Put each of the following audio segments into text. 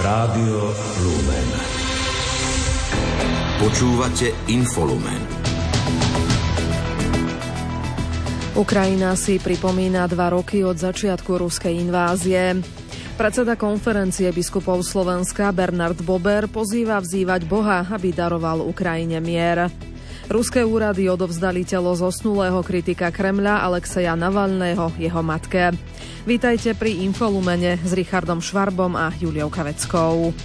Rádio Lumen. Počúvate Infolumen. Ukrajina si pripomína dva roky od začiatku ruskej invázie. Predseda konferencie biskupov Slovenska Bernard Bober pozýva vzývať Boha, aby daroval Ukrajine mier. Ruské úrady odovzdali telo zosnulého kritika Kremľa Alexeja Navalného jeho matke. Vítajte pri Infolumene s Richardom Švarbom a Juliou Kaveckou.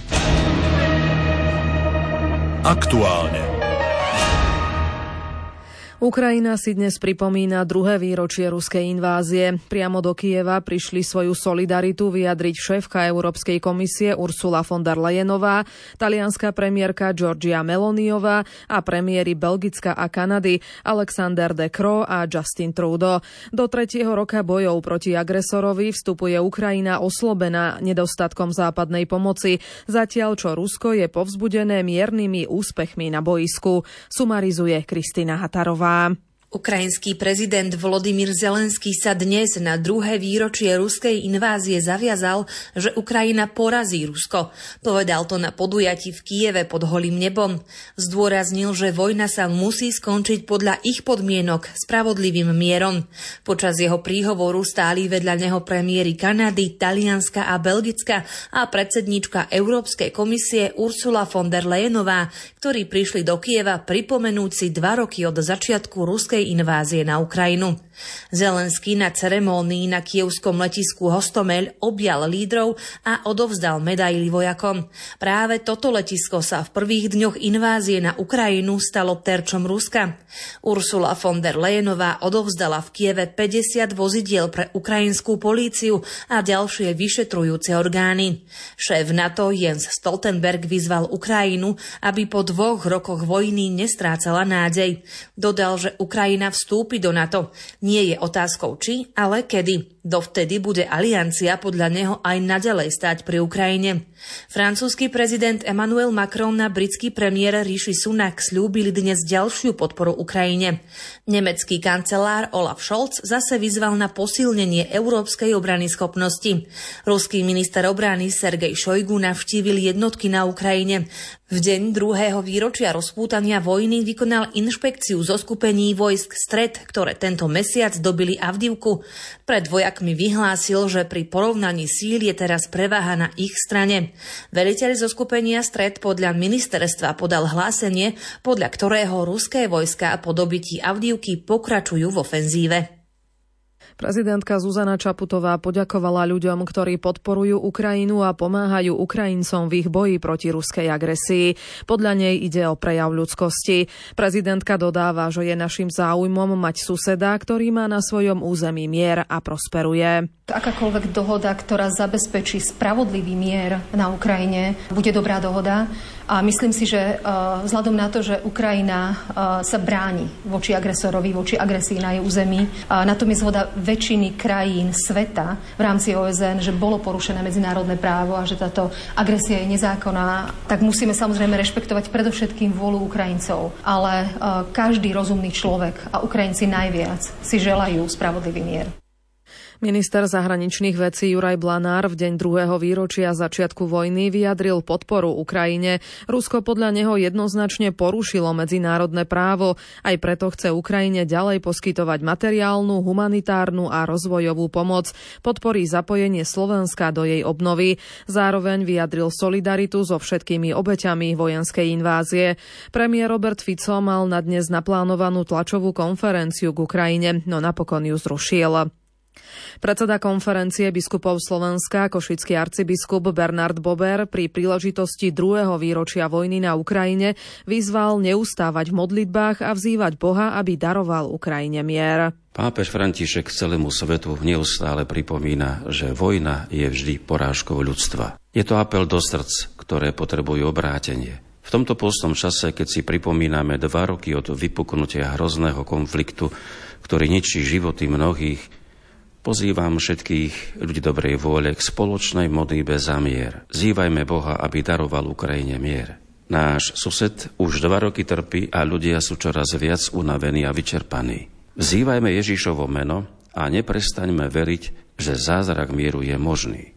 Aktuálne. Ukrajina si dnes pripomína druhé výročie ruskej invázie. Priamo do Kieva prišli svoju solidaritu vyjadriť šéfka Európskej komisie Ursula von der Leyenová, talianská premiérka Georgia Meloniová a premiéry Belgicka a Kanady Alexander De Croo a Justin Trudeau. Do tretieho roka bojov proti agresorovi vstupuje Ukrajina oslobená nedostatkom západnej pomoci, zatiaľ čo Rusko je povzbudené miernymi úspechmi na boisku. Sumarizuje Kristina Hatarová. vám Ukrajinský prezident Volodymyr Zelenský sa dnes na druhé výročie ruskej invázie zaviazal, že Ukrajina porazí Rusko. Povedal to na podujati v Kieve pod holým nebom. Zdôraznil, že vojna sa musí skončiť podľa ich podmienok spravodlivým mierom. Počas jeho príhovoru stáli vedľa neho premiéry Kanady, Talianska a Belgicka a predsedníčka Európskej komisie Ursula von der Leyenová, ktorí prišli do Kieva pripomenúť si dva roky od začiatku ruskej invázie na Ukrajinu. Zelenský na ceremónii na kievskom letisku Hostomel objal lídrov a odovzdal medaily vojakom. Práve toto letisko sa v prvých dňoch invázie na Ukrajinu stalo terčom Ruska. Ursula von der Leyenová odovzdala v Kieve 50 vozidiel pre ukrajinskú políciu a ďalšie vyšetrujúce orgány. Šéf NATO Jens Stoltenberg vyzval Ukrajinu, aby po dvoch rokoch vojny nestrácala nádej. Dodal, že Ukrajina Ukrajina vstúpi do NATO. Nie je otázkou či, ale kedy. Dovtedy bude aliancia podľa neho aj naďalej stať pri Ukrajine. Francúzsky prezident Emmanuel Macron a britský premiér Rishi Sunak slúbili dnes ďalšiu podporu Ukrajine. Nemecký kancelár Olaf Scholz zase vyzval na posilnenie európskej obrany schopnosti. Ruský minister obrany Sergej Šojgu navštívil jednotky na Ukrajine. V deň druhého výročia rozpútania vojny vykonal inšpekciu zo skupení vojsk Stred, ktoré tento mesiac dobili Avdivku. Pred vojakmi vyhlásil, že pri porovnaní síl je teraz prevaha na ich strane. Veliteľ zo skupenia Stred podľa ministerstva podal hlásenie, podľa ktorého ruské vojska po dobití Avdivky pokračujú v ofenzíve. Prezidentka Zuzana Čaputová poďakovala ľuďom, ktorí podporujú Ukrajinu a pomáhajú Ukrajincom v ich boji proti ruskej agresii. Podľa nej ide o prejav ľudskosti. Prezidentka dodáva, že je našim záujmom mať suseda, ktorý má na svojom území mier a prosperuje. Akákoľvek dohoda, ktorá zabezpečí spravodlivý mier na Ukrajine, bude dobrá dohoda. A myslím si, že uh, vzhľadom na to, že Ukrajina uh, sa bráni voči agresorovi, voči agresii na jej území, na tom je zhoda väčšiny krajín sveta v rámci OSN, že bolo porušené medzinárodné právo a že táto agresia je nezákonná, tak musíme samozrejme rešpektovať predovšetkým vôľu Ukrajincov. Ale každý rozumný človek a Ukrajinci najviac si želajú spravodlivý mier. Minister zahraničných vecí Juraj Blanár v deň druhého výročia začiatku vojny vyjadril podporu Ukrajine. Rusko podľa neho jednoznačne porušilo medzinárodné právo, aj preto chce Ukrajine ďalej poskytovať materiálnu, humanitárnu a rozvojovú pomoc. Podporí zapojenie Slovenska do jej obnovy. Zároveň vyjadril solidaritu so všetkými obeťami vojenskej invázie. Premiér Robert Fico mal na dnes naplánovanú tlačovú konferenciu k Ukrajine, no napokon ju zrušil. Predseda konferencie biskupov Slovenska, košický arcibiskup Bernard Bober pri príležitosti druhého výročia vojny na Ukrajine vyzval neustávať v modlitbách a vzývať Boha, aby daroval Ukrajine mier. Pápež František celému svetu neustále pripomína, že vojna je vždy porážkou ľudstva. Je to apel do srdc, ktoré potrebujú obrátenie. V tomto postnom čase, keď si pripomíname dva roky od vypuknutia hrozného konfliktu, ktorý ničí životy mnohých, Pozývam všetkých ľudí dobrej vôle k spoločnej modlíbe za mier. Zývajme Boha, aby daroval Ukrajine mier. Náš sused už dva roky trpí a ľudia sú čoraz viac unavení a vyčerpaní. Vzývajme Ježišovo meno a neprestaňme veriť, že zázrak mieru je možný.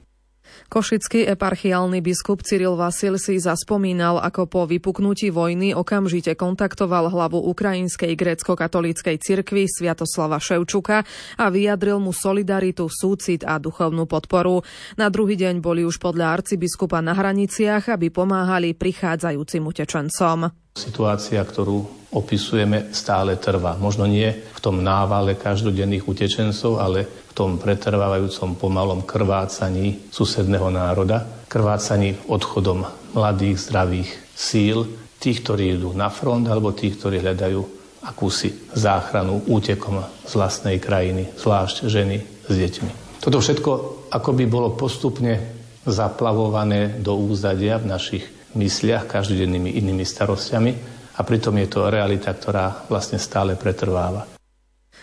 Košický eparchiálny biskup Cyril Vasil si zaspomínal, ako po vypuknutí vojny okamžite kontaktoval hlavu ukrajinskej grécko-katolíckej cirkvi Sviatoslava Ševčuka a vyjadril mu solidaritu, súcit a duchovnú podporu. Na druhý deň boli už podľa arcibiskupa na hraniciach, aby pomáhali prichádzajúcim utečencom. Situácia, ktorú opisujeme, stále trvá. Možno nie v tom návale každodenných utečencov, ale tom pretrvávajúcom pomalom krvácaní susedného národa, krvácaní odchodom mladých, zdravých síl, tých, ktorí idú na front, alebo tých, ktorí hľadajú akúsi záchranu útekom z vlastnej krajiny, zvlášť ženy s deťmi. Toto všetko akoby bolo postupne zaplavované do úzadia v našich mysliach každodennými inými starostiami a pritom je to realita, ktorá vlastne stále pretrváva.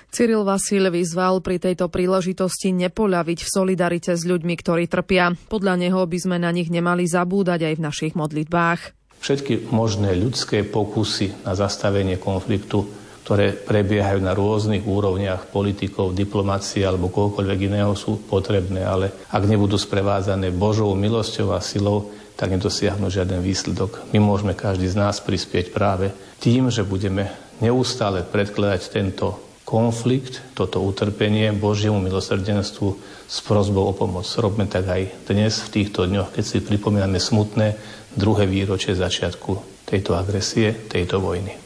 Cyril Vasil vyzval pri tejto príležitosti nepoľaviť v solidarite s ľuďmi, ktorí trpia. Podľa neho by sme na nich nemali zabúdať aj v našich modlitbách. Všetky možné ľudské pokusy na zastavenie konfliktu, ktoré prebiehajú na rôznych úrovniach politikov, diplomácie alebo kohokoľvek iného sú potrebné, ale ak nebudú sprevádzané Božou milosťou a silou, tak nedosiahnu žiaden výsledok. My môžeme každý z nás prispieť práve tým, že budeme neustále predkladať tento konflikt, toto utrpenie Božiemu milosrdenstvu s prozbou o pomoc. Robme tak aj dnes, v týchto dňoch, keď si pripomíname smutné druhé výročie začiatku tejto agresie, tejto vojny.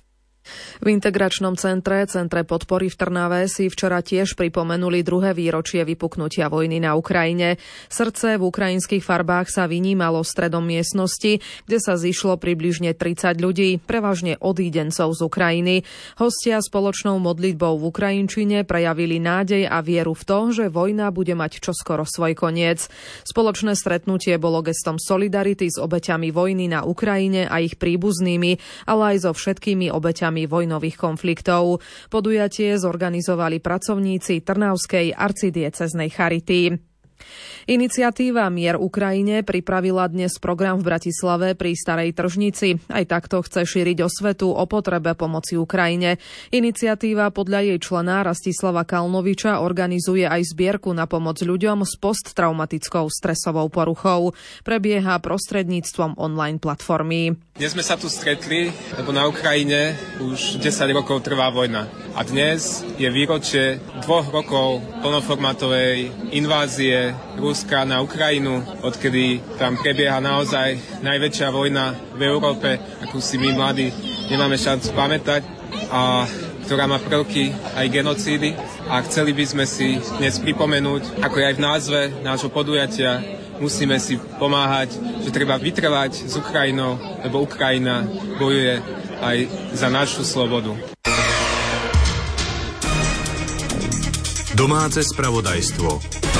V integračnom centre, Centre podpory v Trnave si včera tiež pripomenuli druhé výročie vypuknutia vojny na Ukrajine. Srdce v ukrajinských farbách sa vynímalo stredom miestnosti, kde sa zišlo približne 30 ľudí, prevažne odídencov z Ukrajiny. Hostia spoločnou modlitbou v Ukrajinčine prejavili nádej a vieru v to, že vojna bude mať čoskoro svoj koniec. Spoločné stretnutie bolo gestom solidarity s obeťami vojny na Ukrajine a ich príbuznými, ale aj so všetkými obeťami vojny vojnových konfliktov. Podujatie zorganizovali pracovníci Trnavskej arcidieceznej charity. Iniciatíva Mier Ukrajine pripravila dnes program v Bratislave pri Starej tržnici. Aj takto chce šíriť osvetu o potrebe pomoci Ukrajine. Iniciatíva podľa jej člena Rastislava Kalnoviča organizuje aj zbierku na pomoc ľuďom s posttraumatickou stresovou poruchou. Prebieha prostredníctvom online platformy. Dnes sme sa tu stretli, lebo na Ukrajine už 10 rokov trvá vojna. A dnes je výročie dvoch rokov plnoformátovej invázie Ruska na Ukrajinu, odkedy tam prebieha naozaj najväčšia vojna v Európe, akú si my mladí nemáme šancu pamätať a ktorá má prvky aj genocídy. A chceli by sme si dnes pripomenúť, ako je aj v názve nášho podujatia, musíme si pomáhať, že treba vytrvať s Ukrajinou, lebo Ukrajina bojuje aj za našu slobodu. Domáce spravodajstvo.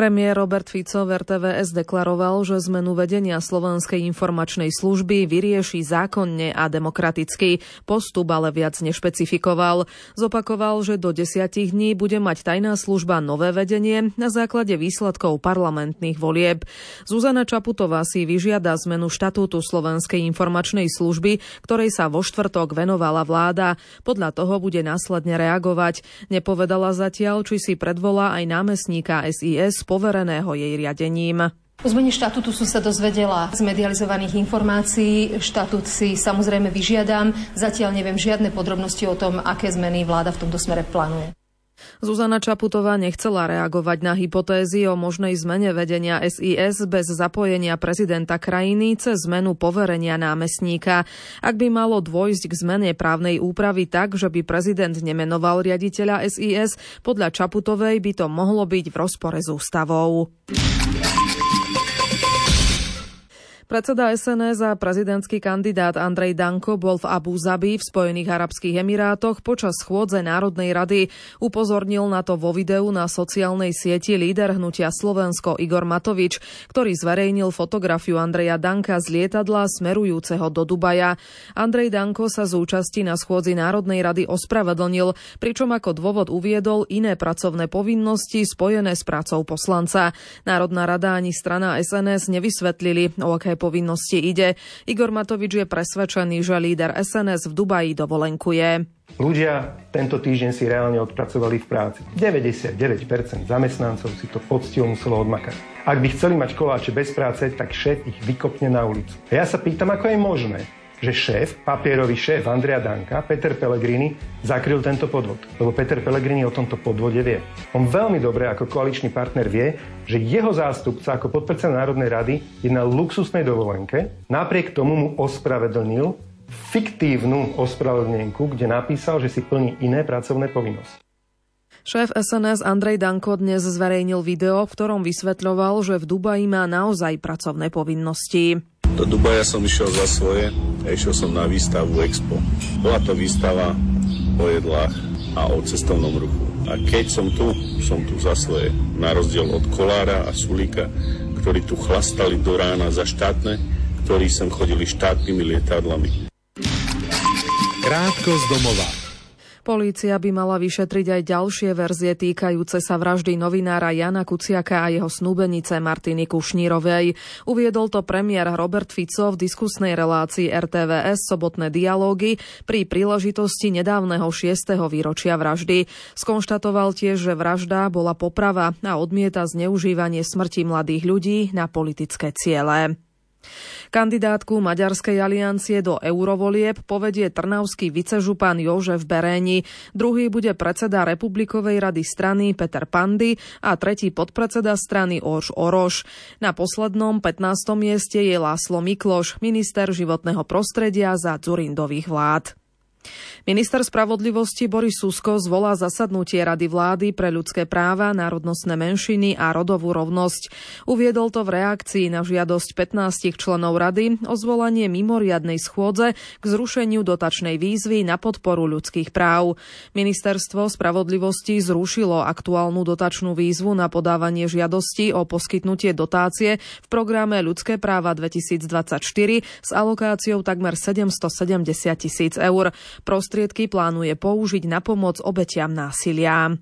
Premiér Robert Fico v RTVS deklaroval, že zmenu vedenia Slovenskej informačnej služby vyrieši zákonne a demokraticky. Postup ale viac nešpecifikoval. Zopakoval, že do desiatich dní bude mať tajná služba nové vedenie na základe výsledkov parlamentných volieb. Zuzana Čaputová si vyžiada zmenu štatútu Slovenskej informačnej služby, ktorej sa vo štvrtok venovala vláda. Podľa toho bude následne reagovať. Nepovedala zatiaľ, či si predvolá aj námestníka SIS povereného jej riadením. O zmene štatútu som sa dozvedela z medializovaných informácií. Štatút si samozrejme vyžiadam. Zatiaľ neviem žiadne podrobnosti o tom, aké zmeny vláda v tomto smere plánuje. Zuzana Čaputová nechcela reagovať na hypotézy o možnej zmene vedenia SIS bez zapojenia prezidenta krajiny cez zmenu poverenia námestníka. Ak by malo dôjsť k zmene právnej úpravy tak, že by prezident nemenoval riaditeľa SIS, podľa Čaputovej by to mohlo byť v rozpore s ústavou. Predseda SNS a prezidentský kandidát Andrej Danko bol v Abu Zabi v Spojených Arabských Emirátoch počas schôdze Národnej rady. Upozornil na to vo videu na sociálnej sieti líder hnutia Slovensko Igor Matovič, ktorý zverejnil fotografiu Andreja Danka z lietadla smerujúceho do Dubaja. Andrej Danko sa z účasti na schôdzi Národnej rady ospravedlnil, pričom ako dôvod uviedol iné pracovné povinnosti spojené s prácou poslanca. Národná rada ani strana SNS nevysvetlili, o aké povinnosti ide. Igor Matovič je presvedčený, že líder SNS v Dubaji dovolenkuje. Ľudia tento týždeň si reálne odpracovali v práci. 99% zamestnancov si to poctivo muselo odmakať. Ak by chceli mať koláče bez práce, tak šéf ich vykopne na ulicu. A ja sa pýtam, ako je možné, že šéf, papierový šéf Andrea Danka, Peter Pellegrini, zakryl tento podvod. Lebo Peter Pellegrini o tomto podvode vie. On veľmi dobre ako koaličný partner vie, že jeho zástupca ako podpredseda Národnej rady je na luxusnej dovolenke, napriek tomu mu ospravedlnil fiktívnu ospravedlnenku, kde napísal, že si plní iné pracovné povinnosti. Šéf SNS Andrej Danko dnes zverejnil video, v ktorom vysvetľoval, že v Dubaji má naozaj pracovné povinnosti. Do Dubaja som išiel za svoje a išiel som na výstavu Expo. Bola to výstava o jedlách a o cestovnom ruchu. A keď som tu, som tu za svoje. Na rozdiel od Kolára a Sulíka, ktorí tu chlastali do rána za štátne, ktorí sem chodili štátnymi lietadlami. Krátko z domova. Polícia by mala vyšetriť aj ďalšie verzie týkajúce sa vraždy novinára Jana Kuciaka a jeho snúbenice Martiny Kušnírovej. Uviedol to premiér Robert Fico v diskusnej relácii RTVS Sobotné dialógy pri príležitosti nedávneho 6. výročia vraždy. Skonštatoval tiež, že vražda bola poprava a odmieta zneužívanie smrti mladých ľudí na politické ciele. Kandidátku Maďarskej aliancie do eurovolieb povedie trnavský vicežupan Jožef Beréni, druhý bude predseda Republikovej rady strany Peter Pandy a tretí podpredseda strany Orš Oroš. Na poslednom 15. mieste je Láslo Mikloš, minister životného prostredia za Zurindových vlád. Minister spravodlivosti Boris Susko zvolá zasadnutie Rady vlády pre ľudské práva, národnostné menšiny a rodovú rovnosť. Uviedol to v reakcii na žiadosť 15 členov rady o zvolanie mimoriadnej schôdze k zrušeniu dotačnej výzvy na podporu ľudských práv. Ministerstvo spravodlivosti zrušilo aktuálnu dotačnú výzvu na podávanie žiadosti o poskytnutie dotácie v programe Ľudské práva 2024 s alokáciou takmer 770 tisíc eur. Prostriedky plánuje použiť na pomoc obetiam násilia.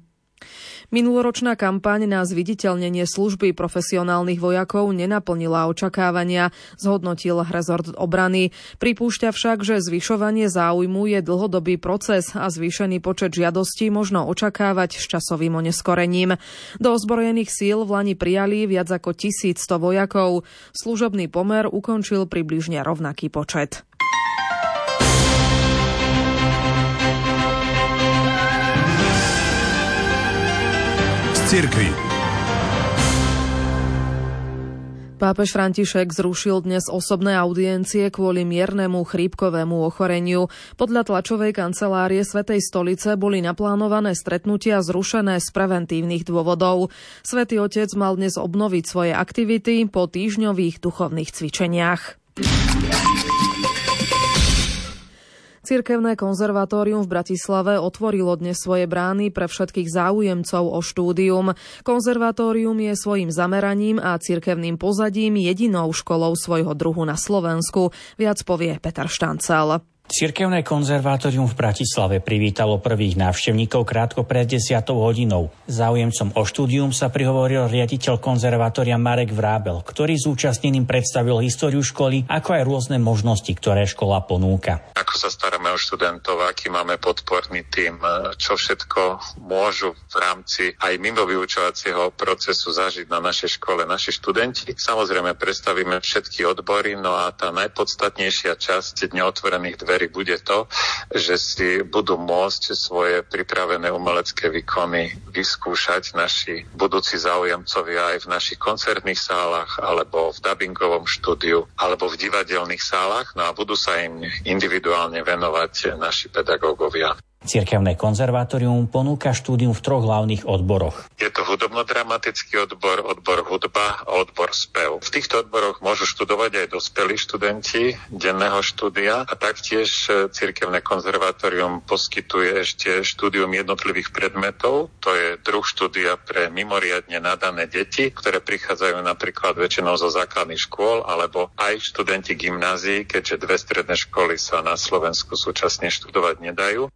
Minuloročná kampaň na zviditeľnenie služby profesionálnych vojakov nenaplnila očakávania, zhodnotil rezort obrany. Pripúšťa však, že zvyšovanie záujmu je dlhodobý proces a zvýšený počet žiadostí možno očakávať s časovým oneskorením. Do ozbrojených síl v Lani prijali viac ako 1100 vojakov. Služobný pomer ukončil približne rovnaký počet. Cirkvi. Pápež František zrušil dnes osobné audiencie kvôli miernemu chrípkovému ochoreniu. Podľa tlačovej kancelárie Svetej stolice boli naplánované stretnutia zrušené z preventívnych dôvodov. Svetý otec mal dnes obnoviť svoje aktivity po týždňových duchovných cvičeniach. Cirkevné konzervatórium v Bratislave otvorilo dnes svoje brány pre všetkých záujemcov o štúdium. Konzervatórium je svojim zameraním a cirkevným pozadím jedinou školou svojho druhu na Slovensku. Viac povie Peter Štancel. Cirkevné konzervatórium v Bratislave privítalo prvých návštevníkov krátko pred 10 hodinou. Záujemcom o štúdium sa prihovoril riaditeľ konzervatória Marek Vrábel, ktorý zúčastneným predstavil históriu školy, ako aj rôzne možnosti, ktoré škola ponúka. Ako sa staráme o študentov, aký máme podporný tým, čo všetko môžu v rámci aj mimo vyučovacieho procesu zažiť na našej škole naši študenti. Samozrejme predstavíme všetky odbory, no a tá najpodstatnejšia časť neotvorených dverí dverí bude to, že si budú môcť svoje pripravené umelecké výkony vyskúšať naši budúci záujemcovia aj v našich koncertných sálach, alebo v dubbingovom štúdiu, alebo v divadelných sálach, no a budú sa im individuálne venovať naši pedagógovia. Cirkevné konzervatórium ponúka štúdium v troch hlavných odboroch. Je to hudobno-dramatický odbor, odbor hudba a odbor spev. V týchto odboroch môžu študovať aj dospelí študenti denného štúdia a taktiež e, Cirkevné konzervatórium poskytuje ešte štúdium jednotlivých predmetov. To je druh štúdia pre mimoriadne nadané deti, ktoré prichádzajú napríklad väčšinou zo základných škôl alebo aj študenti gymnázií, keďže dve stredné školy sa na Slovensku súčasne študovať nedajú.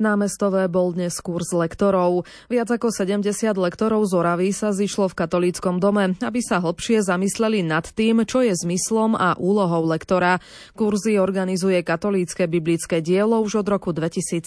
Námestové bol dnes kurz lektorov. Viac ako 70 lektorov z Oravy sa zišlo v katolíckom dome, aby sa hlbšie zamysleli nad tým, čo je zmyslom a úlohou lektora. Kurzy organizuje katolícke biblické dielo už od roku 2007.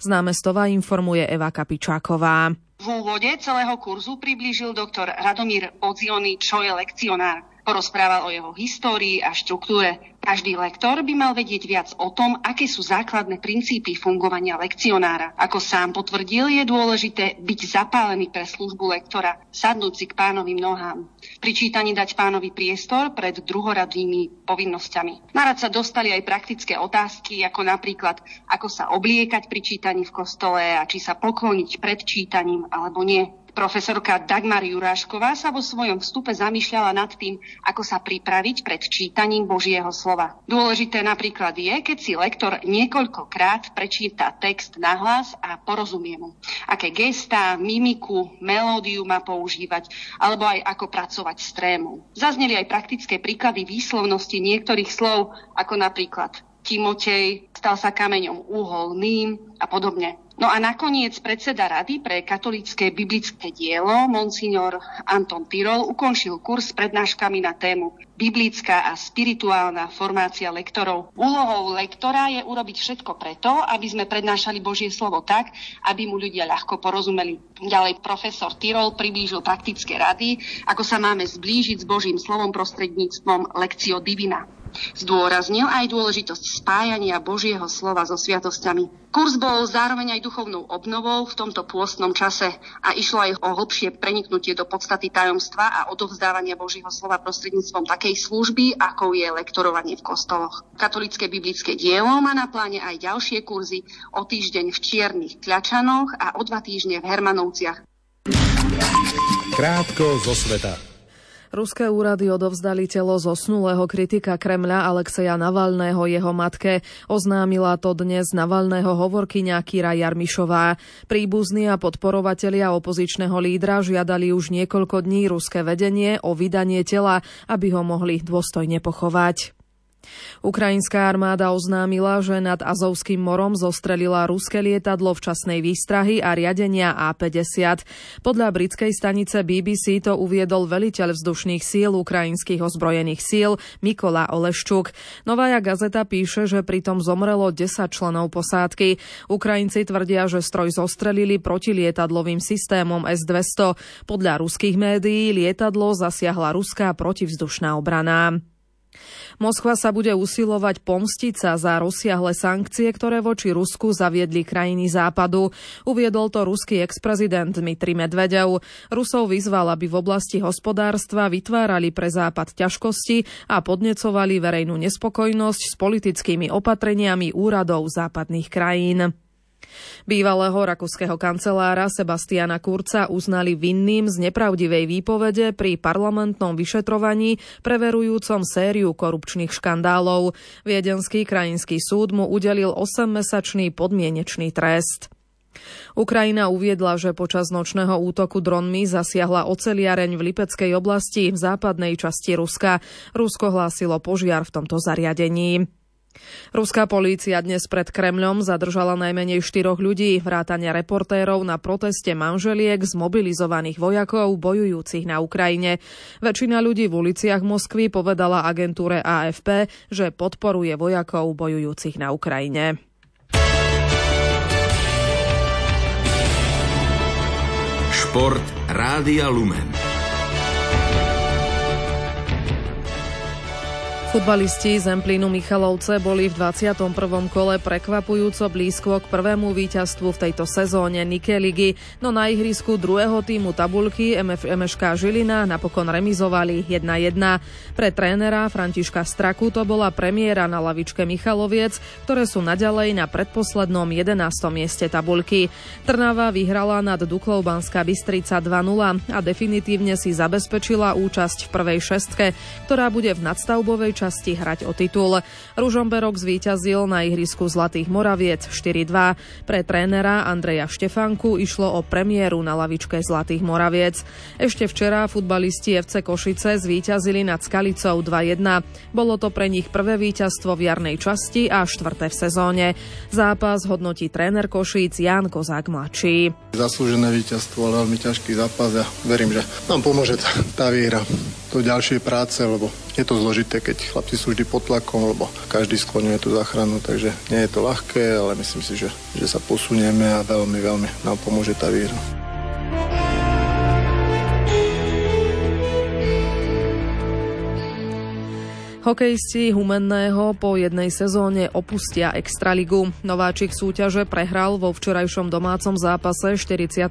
Z námestova informuje Eva Kapičáková. V úvode celého kurzu priblížil doktor Radomír Odziony, čo je lekcionár. Porozprával o jeho histórii a štruktúre. Každý lektor by mal vedieť viac o tom, aké sú základné princípy fungovania lekcionára. Ako sám potvrdil, je dôležité byť zapálený pre službu lektora, sadnúť si k pánovým nohám. Pri čítaní dať pánovi priestor pred druhoradými povinnosťami. Narad sa dostali aj praktické otázky, ako napríklad, ako sa obliekať pri čítaní v kostole a či sa pokloniť pred čítaním alebo nie. Profesorka Dagmar Jurášková sa vo svojom vstupe zamýšľala nad tým, ako sa pripraviť pred čítaním Božieho slova. Dôležité napríklad je, keď si lektor niekoľkokrát prečíta text nahlas a porozumie mu. Aké gestá, mimiku, melódiu má používať, alebo aj ako pracovať s trémou. Zazneli aj praktické príklady výslovnosti niektorých slov, ako napríklad Timotej stal sa kameňom úholným a podobne. No a nakoniec predseda Rady pre katolické biblické dielo, monsignor Anton Tyrol, ukončil kurz s prednáškami na tému Biblická a spirituálna formácia lektorov. Úlohou lektora je urobiť všetko preto, aby sme prednášali Božie slovo tak, aby mu ľudia ľahko porozumeli. Ďalej profesor Tyrol priblížil praktické rady, ako sa máme zblížiť s Božím slovom prostredníctvom lekcio divina. Zdôraznil aj dôležitosť spájania Božieho slova so sviatosťami. Kurs bol zároveň aj duchovnou obnovou v tomto pôstnom čase a išlo aj o hlbšie preniknutie do podstaty tajomstva a odovzdávania Božieho slova prostredníctvom takej služby, ako je lektorovanie v kostoloch. Katolické biblické dielo má na pláne aj ďalšie kurzy o týždeň v Čiernych Kľačanoch a o dva týždne v Hermanovciach. Krátko zo sveta. Ruské úrady odovzdali telo zosnulého kritika Kremľa Alexeja Navalného jeho matke. Oznámila to dnes Navalného hovorkyňa Kira Jarmišová. Príbuzní a podporovatelia opozičného lídra žiadali už niekoľko dní ruské vedenie o vydanie tela, aby ho mohli dôstojne pochovať. Ukrajinská armáda oznámila, že nad Azovským morom zostrelila ruské lietadlo včasnej výstrahy a riadenia A-50. Podľa britskej stanice BBC to uviedol veliteľ vzdušných síl ukrajinských ozbrojených síl Mikola Oleščuk. Novaja gazeta píše, že pritom zomrelo 10 členov posádky. Ukrajinci tvrdia, že stroj zostrelili protilietadlovým systémom S-200. Podľa ruských médií lietadlo zasiahla ruská protivzdušná obrana. Moskva sa bude usilovať pomstiť sa za rozsiahle sankcie, ktoré voči Rusku zaviedli krajiny západu. Uviedol to ruský ex-prezident Dmitri Medvedev. Rusov vyzval, aby v oblasti hospodárstva vytvárali pre západ ťažkosti a podnecovali verejnú nespokojnosť s politickými opatreniami úradov západných krajín. Bývalého rakúskeho kancelára Sebastiana Kurca uznali vinným z nepravdivej výpovede pri parlamentnom vyšetrovaní preverujúcom sériu korupčných škandálov. Viedenský krajinský súd mu udelil 8-mesačný podmienečný trest. Ukrajina uviedla, že počas nočného útoku dronmi zasiahla oceliareň v Lipeckej oblasti v západnej časti Ruska. Rusko hlásilo požiar v tomto zariadení. Ruská polícia dnes pred Kremľom zadržala najmenej štyroch ľudí, vrátania reportérov na proteste manželiek zmobilizovaných vojakov bojujúcich na Ukrajine. Väčšina ľudí v uliciach Moskvy povedala agentúre AFP, že podporuje vojakov bojujúcich na Ukrajine. Šport Rádia Lumen. Futbalisti z Emplínu Michalovce boli v 21. kole prekvapujúco blízko k prvému víťazstvu v tejto sezóne Nike ligy, no na ihrisku druhého týmu tabulky MF, MŠK Žilina napokon remizovali 1-1. Pre trénera Františka Straku to bola premiéra na lavičke Michaloviec, ktoré sú naďalej na predposlednom 11. mieste tabulky. Trnava vyhrala nad Duklou Banská Bystrica 2-0 a definitívne si zabezpečila účasť v prvej šestke, ktorá bude v nadstavbovej časti hrať o titul. Ružomberok zvíťazil na ihrisku Zlatých Moraviec 4-2. Pre trénera Andreja Štefanku išlo o premiéru na lavičke Zlatých Moraviec. Ešte včera futbalisti FC Košice zvíťazili nad Skalicou 2-1. Bolo to pre nich prvé víťazstvo v jarnej časti a štvrté v sezóne. Zápas hodnotí tréner Košíc Jan Kozák mladší. Zaslúžené víťazstvo, ale veľmi ťažký zápas a verím, že nám pomôže tá výhra do ďalšej práce, lebo je to zložité, keď chlapci sú vždy pod tlakom, lebo každý skloňuje tú záchranu, takže nie je to ľahké, ale myslím si, že, že sa posunieme a veľmi, veľmi nám pomôže tá výhra. Hokejisti Humenného po jednej sezóne opustia Extraligu. Nováčik súťaže prehral vo včerajšom domácom zápase 46.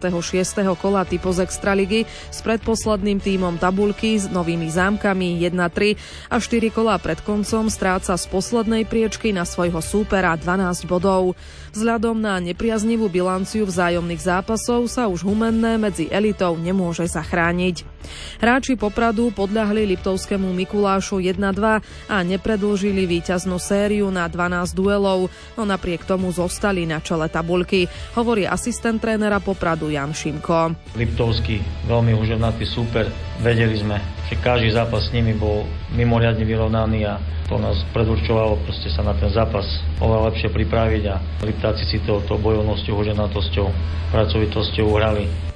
kola typo z Extraligy s predposledným tímom tabulky s novými zámkami 1-3 a 4 kola pred koncom stráca z poslednej priečky na svojho súpera 12 bodov. Vzhľadom na nepriaznivú bilanciu vzájomných zápasov sa už Humenné medzi elitou nemôže zachrániť. Hráči Popradu podľahli Liptovskému Mikulášu 1-2 a nepredlžili víťaznú sériu na 12 duelov, no napriek tomu zostali na čele tabuľky, hovorí asistent trénera Popradu Jan Šimko. Liptovský, veľmi úževnatý super. Vedeli sme, že každý zápas s nimi bol mimoriadne vyrovnaný a to nás predurčovalo proste sa na ten zápas oveľa lepšie pripraviť a Liptáci si to, to bojovnosťou, úževnatosťou, pracovitosťou uhrali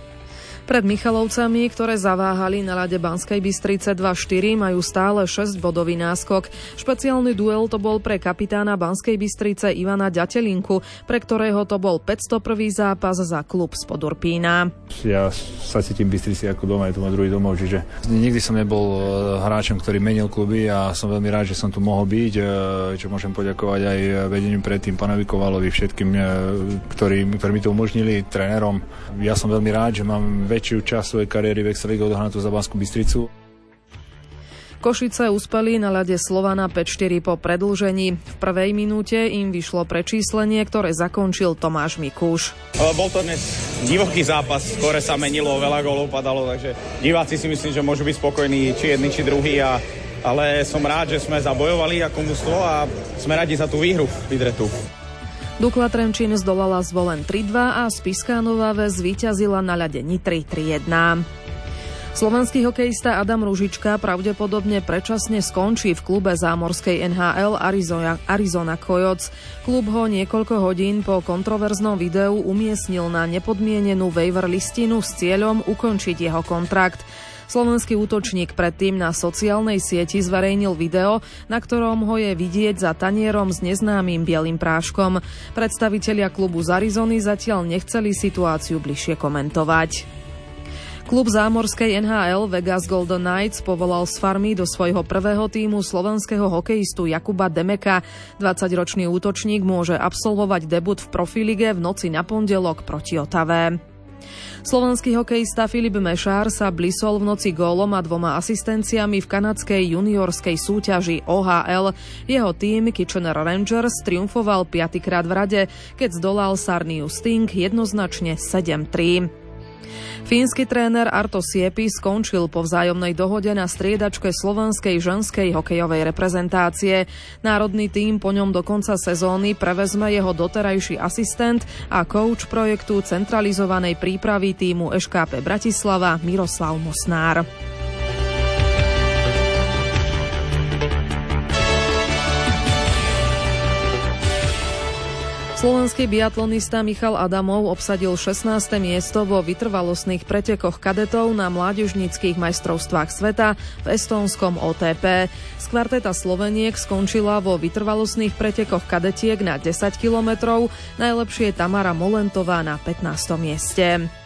pred Michalovcami, ktoré zaváhali na lade Banskej Bystrice 2-4, majú stále 6-bodový náskok. Špeciálny duel to bol pre kapitána Banskej Bystrice Ivana Ďatelinku, pre ktorého to bol 501. zápas za klub z Podurpína. Ja sa cítim Bystrici ako doma, je to môj druhý domov, čiže nikdy som nebol e, hráčom, ktorý menil kluby a som veľmi rád, že som tu mohol byť, e, čo môžem poďakovať aj vedeniu predtým pánovi Kovalovi, všetkým, e, ktorí, ktorí mi to umožnili, trénerom. Ja som veľmi rád, že mám väčšiu časť svojej kariéry v Extralíge odohnatú za Banskú Bystricu. Košice uspeli na ľade Slovana 5-4 po predlžení. V prvej minúte im vyšlo prečíslenie, ktoré zakončil Tomáš Mikúš. Bol to dnes divoký zápas, skore sa menilo, veľa gólov padalo, takže diváci si myslím, že môžu byť spokojní, či jedni, či druhý. A, ale som rád, že sme zabojovali ako mužstvo a sme radi za tú výhru v Idretu. Dukla Trenčín zdolala zvolen 3-2 a Spiská Nová Ves zvíťazila na ľade Nitry 3-1. Slovenský hokejista Adam Ružička pravdepodobne predčasne skončí v klube zámorskej NHL Arizona, Arizona Coyotes. Klub ho niekoľko hodín po kontroverznom videu umiestnil na nepodmienenú waiver listinu s cieľom ukončiť jeho kontrakt. Slovenský útočník predtým na sociálnej sieti zverejnil video, na ktorom ho je vidieť za tanierom s neznámym bielým práškom. Predstavitelia klubu z Arizony zatiaľ nechceli situáciu bližšie komentovať. Klub zámorskej NHL Vegas Golden Knights povolal z farmy do svojho prvého týmu slovenského hokejistu Jakuba Demeka. 20-ročný útočník môže absolvovať debut v profilige v noci na pondelok proti Otave. Slovenský hokejista Filip Mešár sa blisol v noci gólom a dvoma asistenciami v kanadskej juniorskej súťaži OHL. Jeho tým Kitchener Rangers triumfoval piatýkrát v rade, keď zdolal Sarniu Sting jednoznačne 7-3. Fínsky tréner Arto Siepi skončil po vzájomnej dohode na striedačke slovenskej ženskej hokejovej reprezentácie. Národný tým po ňom do konca sezóny prevezme jeho doterajší asistent a coach projektu centralizovanej prípravy týmu ŠKP Bratislava Miroslav Mosnár. Slovenský biatlonista Michal Adamov obsadil 16. miesto vo vytrvalostných pretekoch kadetov na mládežnických majstrovstvách sveta v estónskom OTP. Z kvarteta Sloveniek skončila vo vytrvalostných pretekoch kadetiek na 10 kilometrov, najlepšie Tamara Molentová na 15. mieste.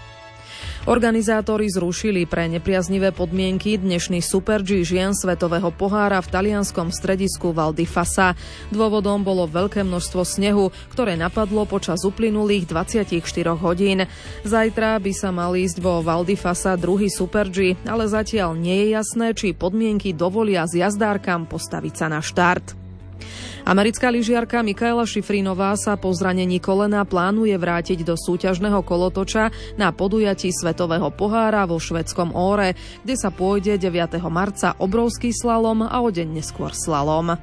Organizátori zrušili pre nepriaznivé podmienky dnešný Super G žien Svetového pohára v talianskom stredisku Val di Fasa. Dôvodom bolo veľké množstvo snehu, ktoré napadlo počas uplynulých 24 hodín. Zajtra by sa mal ísť vo Val di Fasa druhý Super G, ale zatiaľ nie je jasné, či podmienky dovolia s jazdárkam postaviť sa na štart. Americká lyžiarka Mikaela Šifrinová sa po zranení kolena plánuje vrátiť do súťažného kolotoča na podujatí Svetového pohára vo švedskom Óre, kde sa pôjde 9. marca obrovský slalom a o deň neskôr slalom.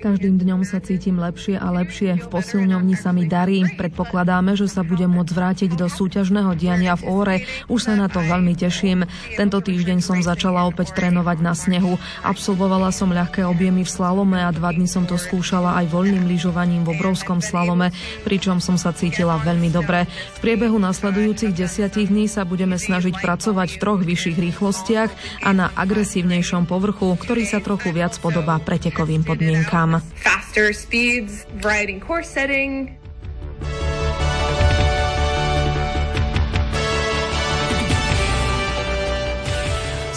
Každým dňom sa cítim lepšie a lepšie. V posilňovni sa mi darí. Predpokladáme, že sa budem môcť vrátiť do súťažného diania v Óre. Už sa na to veľmi teším. Tento týždeň som začala opäť trénovať na snehu. Absolvovala som ľahké objemy v slalome a dva dny som to skúšala aj voľným lyžovaním v obrovskom slalome, pričom som sa cítila veľmi dobre. V priebehu nasledujúcich desiatich dní sa budeme snažiť pracovať v troch vyšších rýchlostiach a na agresívnejšom povrchu, ktorý sa trochu viac podobá pretekovým podmienkam. Faster speeds, riding course setting,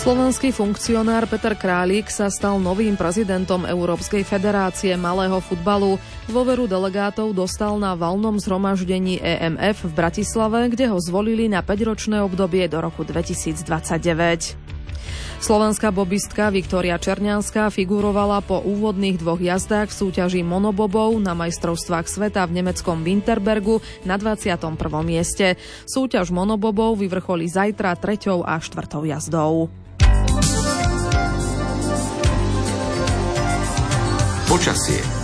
Slovenský funkcionár Peter Králik sa stal novým prezidentom Európskej federácie malého futbalu. Dôveru delegátov dostal na valnom zhromaždení EMF v Bratislave, kde ho zvolili na 5-ročné obdobie do roku 2029. Slovenská bobistka Viktória Černianská figurovala po úvodných dvoch jazdách v súťaži monobobov na majstrovstvách sveta v nemeckom Winterbergu na 21. mieste. Súťaž monobobov vyvrcholí zajtra treťou a štvrtou jazdou. Počasie.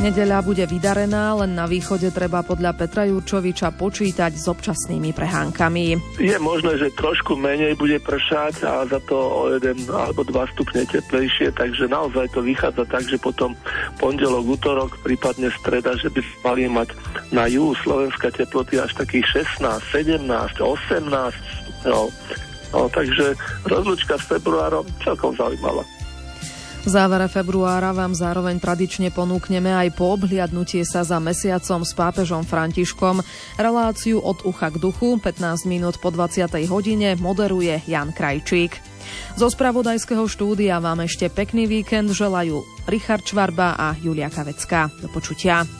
Nedeľa bude vydarená, len na východe treba podľa Petra Jurčoviča počítať s občasnými prehánkami. Je možné, že trošku menej bude pršať a za to o jeden alebo dva stupne teplejšie, takže naozaj to vychádza tak, že potom pondelok, útorok, prípadne streda, že by mali mať na juhu Slovenska teploty až takých 16, 17, 18 stupňov. No, takže rozlučka s februárom celkom zaujímavá. V závere februára vám zároveň tradične ponúkneme aj po obhliadnutie sa za mesiacom s pápežom Františkom. Reláciu od ucha k duchu 15 minút po 20. hodine moderuje Jan Krajčík. Zo spravodajského štúdia vám ešte pekný víkend želajú Richard Čvarba a Julia Kavecká. Do počutia.